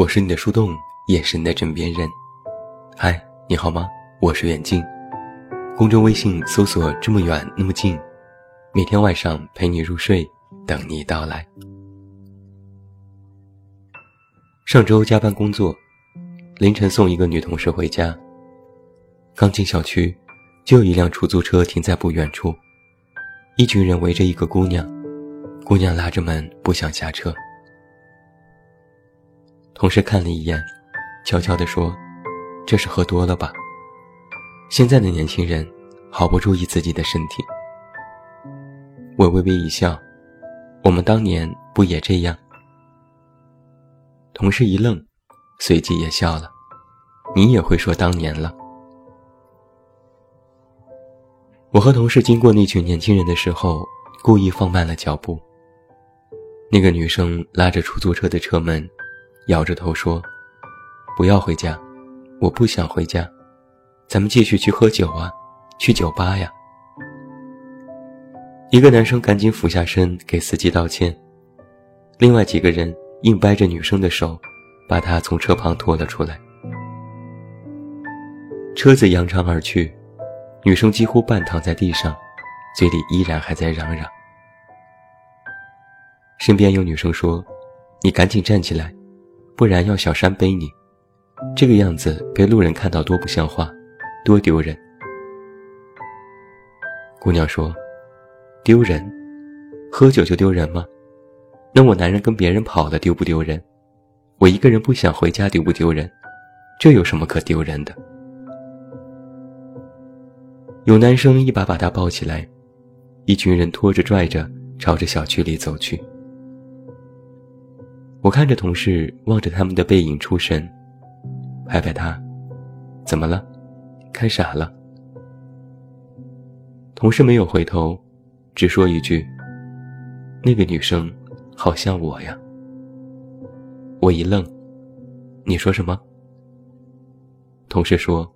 我是你的树洞，也是你的枕边人。嗨，你好吗？我是远近，公众微信搜索“这么远那么近”，每天晚上陪你入睡，等你到来。上周加班工作，凌晨送一个女同事回家，刚进小区，就有一辆出租车停在不远处，一群人围着一个姑娘，姑娘拉着门不想下车。同事看了一眼，悄悄地说：“这是喝多了吧？现在的年轻人好不注意自己的身体。”我微微一笑：“我们当年不也这样？”同事一愣，随即也笑了：“你也会说当年了？”我和同事经过那群年轻人的时候，故意放慢了脚步。那个女生拉着出租车的车门。摇着头说：“不要回家，我不想回家，咱们继续去喝酒啊，去酒吧呀。”一个男生赶紧俯下身给司机道歉，另外几个人硬掰着女生的手，把她从车旁拖了出来。车子扬长而去，女生几乎半躺在地上，嘴里依然还在嚷嚷。身边有女生说：“你赶紧站起来。”不然要小山背你，这个样子被路人看到多不像话，多丢人。姑娘说：“丢人？喝酒就丢人吗？那我男人跟别人跑了丢不丢人？我一个人不想回家丢不丢人？这有什么可丢人的？”有男生一把把她抱起来，一群人拖着拽着朝着小区里走去。我看着同事，望着他们的背影出神，拍拍他，怎么了？看傻了？同事没有回头，只说一句：“那个女生好像我呀。”我一愣，你说什么？同事说：“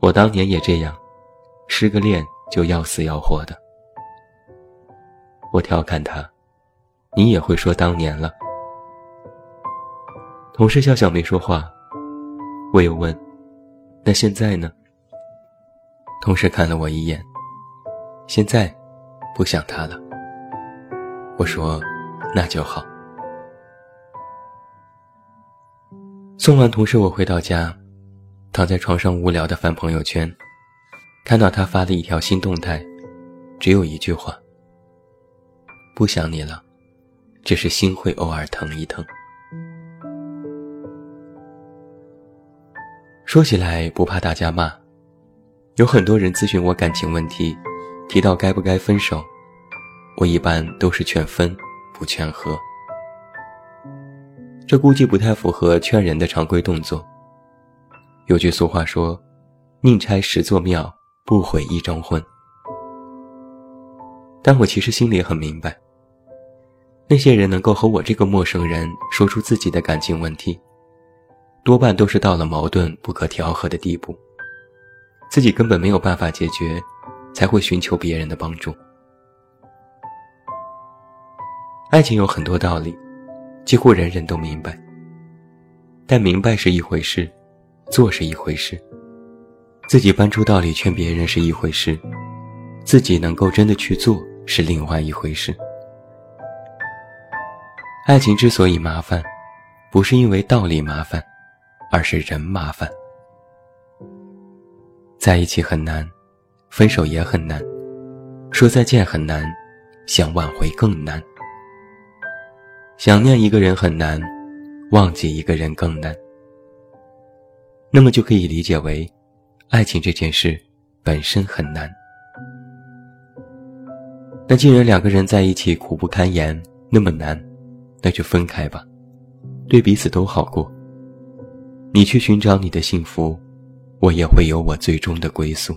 我当年也这样，失个恋就要死要活的。”我调侃他：“你也会说当年了？”同事笑笑没说话，我又问：“那现在呢？”同事看了我一眼，现在不想他了。我说：“那就好。”送完同事，我回到家，躺在床上无聊的翻朋友圈，看到他发的一条新动态，只有一句话：“不想你了，只是心会偶尔疼一疼。”说起来不怕大家骂，有很多人咨询我感情问题，提到该不该分手，我一般都是劝分，不劝和。这估计不太符合劝人的常规动作。有句俗话说：“宁拆十座庙，不毁一桩婚。”但我其实心里很明白，那些人能够和我这个陌生人说出自己的感情问题。多半都是到了矛盾不可调和的地步，自己根本没有办法解决，才会寻求别人的帮助。爱情有很多道理，几乎人人都明白。但明白是一回事，做是一回事。自己搬出道理劝别人是一回事，自己能够真的去做是另外一回事。爱情之所以麻烦，不是因为道理麻烦。而是人麻烦，在一起很难，分手也很难，说再见很难，想挽回更难。想念一个人很难，忘记一个人更难。那么就可以理解为，爱情这件事本身很难。那既然两个人在一起苦不堪言，那么难，那就分开吧，对彼此都好过。你去寻找你的幸福，我也会有我最终的归宿。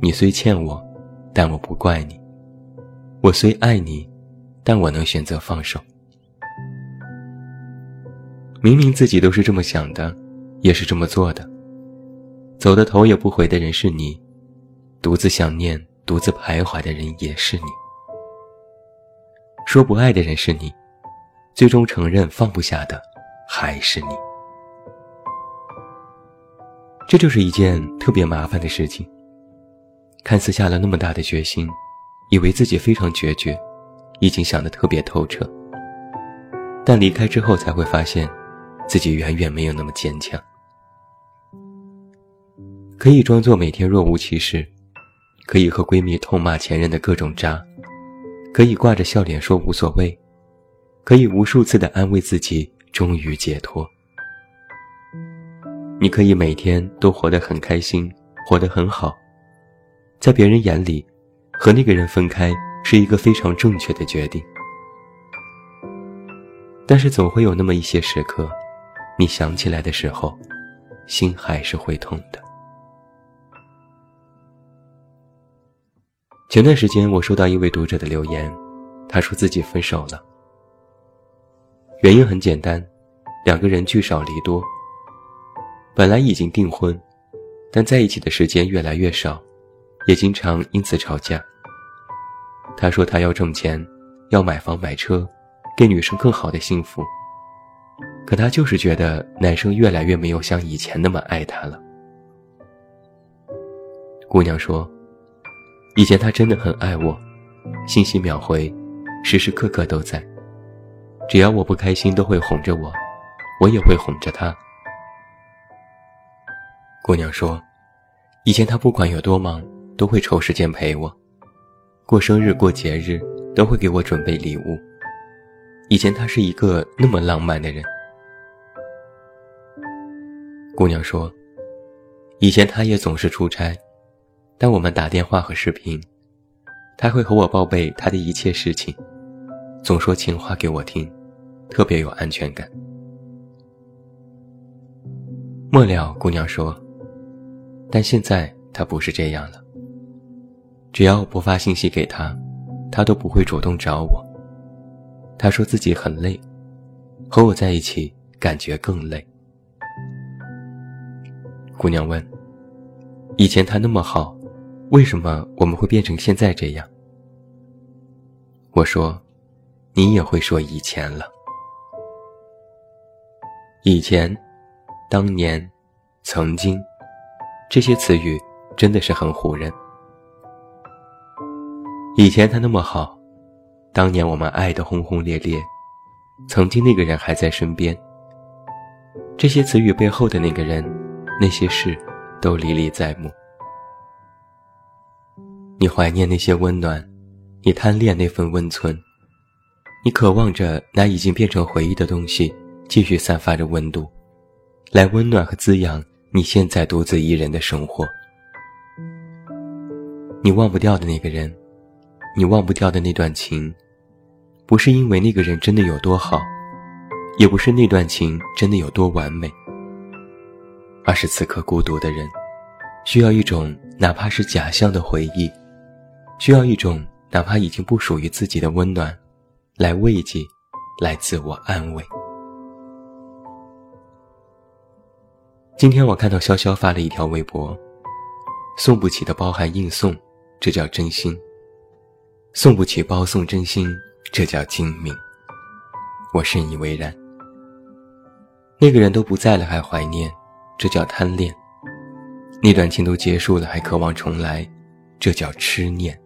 你虽欠我，但我不怪你；我虽爱你，但我能选择放手。明明自己都是这么想的，也是这么做的，走的头也不回的人是你，独自想念、独自徘徊的人也是你，说不爱的人是你，最终承认放不下的还是你。这就是一件特别麻烦的事情。看似下了那么大的决心，以为自己非常决绝，已经想得特别透彻。但离开之后才会发现，自己远远没有那么坚强。可以装作每天若无其事，可以和闺蜜痛骂前任的各种渣，可以挂着笑脸说无所谓，可以无数次的安慰自己终于解脱。你可以每天都活得很开心，活得很好，在别人眼里，和那个人分开是一个非常正确的决定。但是总会有那么一些时刻，你想起来的时候，心还是会痛的。前段时间我收到一位读者的留言，他说自己分手了，原因很简单，两个人聚少离多。本来已经订婚，但在一起的时间越来越少，也经常因此吵架。他说他要挣钱，要买房买车，给女生更好的幸福。可他就是觉得男生越来越没有像以前那么爱她了。姑娘说，以前他真的很爱我，信息秒回，时时刻刻都在，只要我不开心都会哄着我，我也会哄着他。姑娘说：“以前他不管有多忙，都会抽时间陪我，过生日、过节日都会给我准备礼物。以前他是一个那么浪漫的人。”姑娘说：“以前他也总是出差，但我们打电话和视频，他会和我报备他的一切事情，总说情话给我听，特别有安全感。”末了，姑娘说。但现在他不是这样了。只要不发信息给他，他都不会主动找我。他说自己很累，和我在一起感觉更累。姑娘问：“以前他那么好，为什么我们会变成现在这样？”我说：“你也会说以前了。以前，当年，曾经。”这些词语真的是很唬人。以前他那么好，当年我们爱的轰轰烈烈，曾经那个人还在身边。这些词语背后的那个人，那些事，都历历在目。你怀念那些温暖，你贪恋那份温存，你渴望着那已经变成回忆的东西继续散发着温度，来温暖和滋养。你现在独自一人的生活，你忘不掉的那个人，你忘不掉的那段情，不是因为那个人真的有多好，也不是那段情真的有多完美，而是此刻孤独的人，需要一种哪怕是假象的回忆，需要一种哪怕已经不属于自己的温暖，来慰藉，来自我安慰。今天我看到潇潇发了一条微博，送不起的包含硬送，这叫真心；送不起包送真心，这叫精明。我深以为然。那个人都不在了还怀念，这叫贪恋；那段情都结束了还渴望重来，这叫痴念。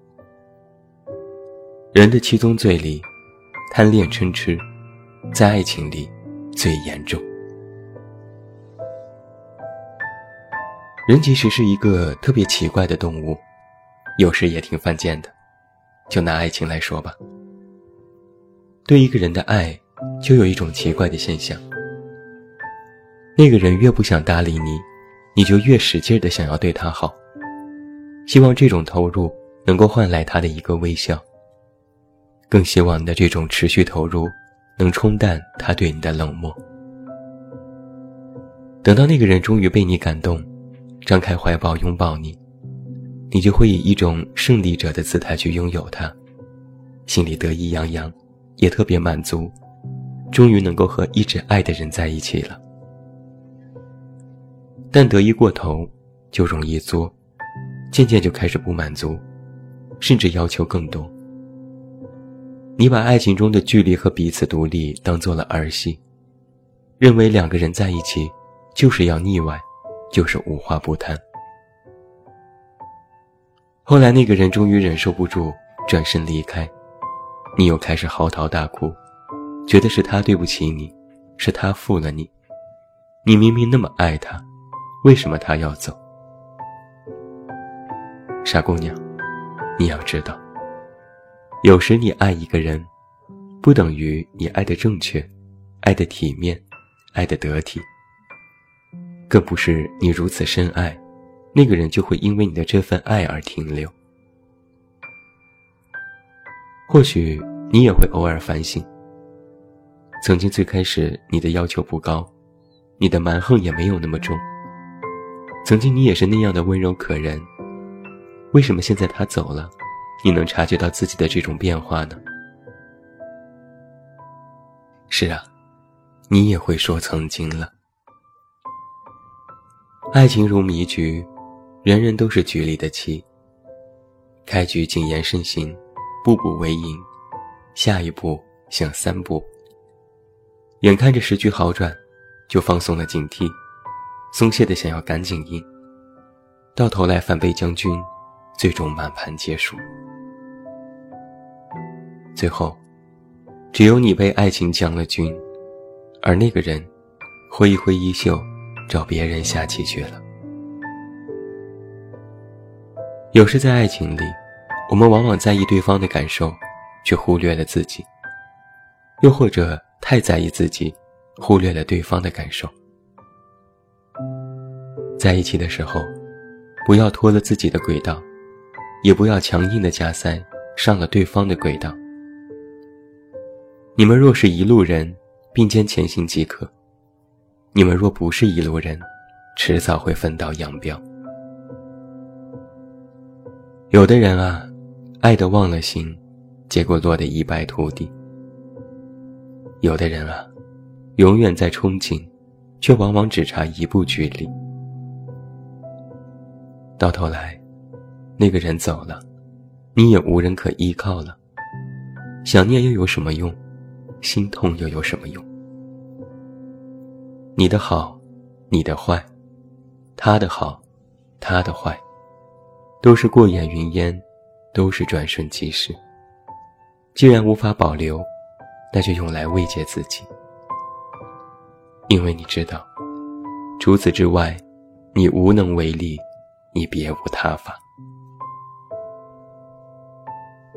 人的七宗罪里，贪恋嗔痴，在爱情里最严重。人其实是一个特别奇怪的动物，有时也挺犯贱的。就拿爱情来说吧，对一个人的爱，就有一种奇怪的现象：那个人越不想搭理你，你就越使劲的想要对他好，希望这种投入能够换来他的一个微笑，更希望你的这种持续投入能冲淡他对你的冷漠。等到那个人终于被你感动。张开怀抱拥抱你，你就会以一种胜利者的姿态去拥有他，心里得意洋洋，也特别满足，终于能够和一直爱的人在一起了。但得意过头就容易作，渐渐就开始不满足，甚至要求更多。你把爱情中的距离和彼此独立当做了儿戏，认为两个人在一起就是要腻歪，就是无话不谈。后来那个人终于忍受不住，转身离开，你又开始嚎啕大哭，觉得是他对不起你，是他负了你。你明明那么爱他，为什么他要走？傻姑娘，你要知道，有时你爱一个人，不等于你爱的正确，爱的体面，爱的得体。更不是你如此深爱，那个人就会因为你的这份爱而停留。或许你也会偶尔反省，曾经最开始你的要求不高，你的蛮横也没有那么重。曾经你也是那样的温柔可人。为什么现在他走了，你能察觉到自己的这种变化呢？是啊，你也会说曾经了。爱情如迷局，人人都是局里的棋。开局谨言慎行，步步为营，下一步想三步。眼看着时局好转，就放松了警惕，松懈的想要赶紧赢，到头来反被将军。最终满盘皆输，最后，只有你被爱情将了军，而那个人挥一挥衣袖，找别人下棋去了。有时在爱情里，我们往往在意对方的感受，却忽略了自己；又或者太在意自己，忽略了对方的感受。在一起的时候，不要拖了自己的轨道。也不要强硬的加塞上了对方的轨道。你们若是一路人，并肩前行即可；你们若不是一路人，迟早会分道扬镳。有的人啊，爱的忘了形，结果落得一败涂地；有的人啊，永远在憧憬，却往往只差一步距离，到头来。那个人走了，你也无人可依靠了。想念又有什么用？心痛又有什么用？你的好，你的坏，他的好，他的坏，都是过眼云烟，都是转瞬即逝。既然无法保留，那就用来慰藉自己，因为你知道，除此之外，你无能为力，你别无他法。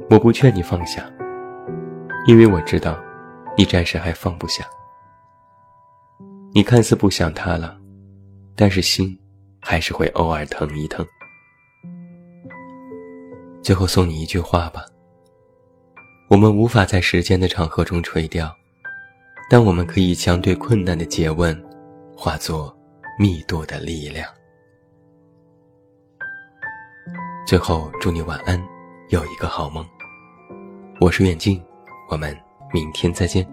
我不劝你放下，因为我知道，你暂时还放不下。你看似不想他了，但是心还是会偶尔疼一疼。最后送你一句话吧：我们无法在时间的长河中垂钓，但我们可以将对困难的诘问，化作密度的力量。最后，祝你晚安。有一个好梦。我是远近，我们明天再见。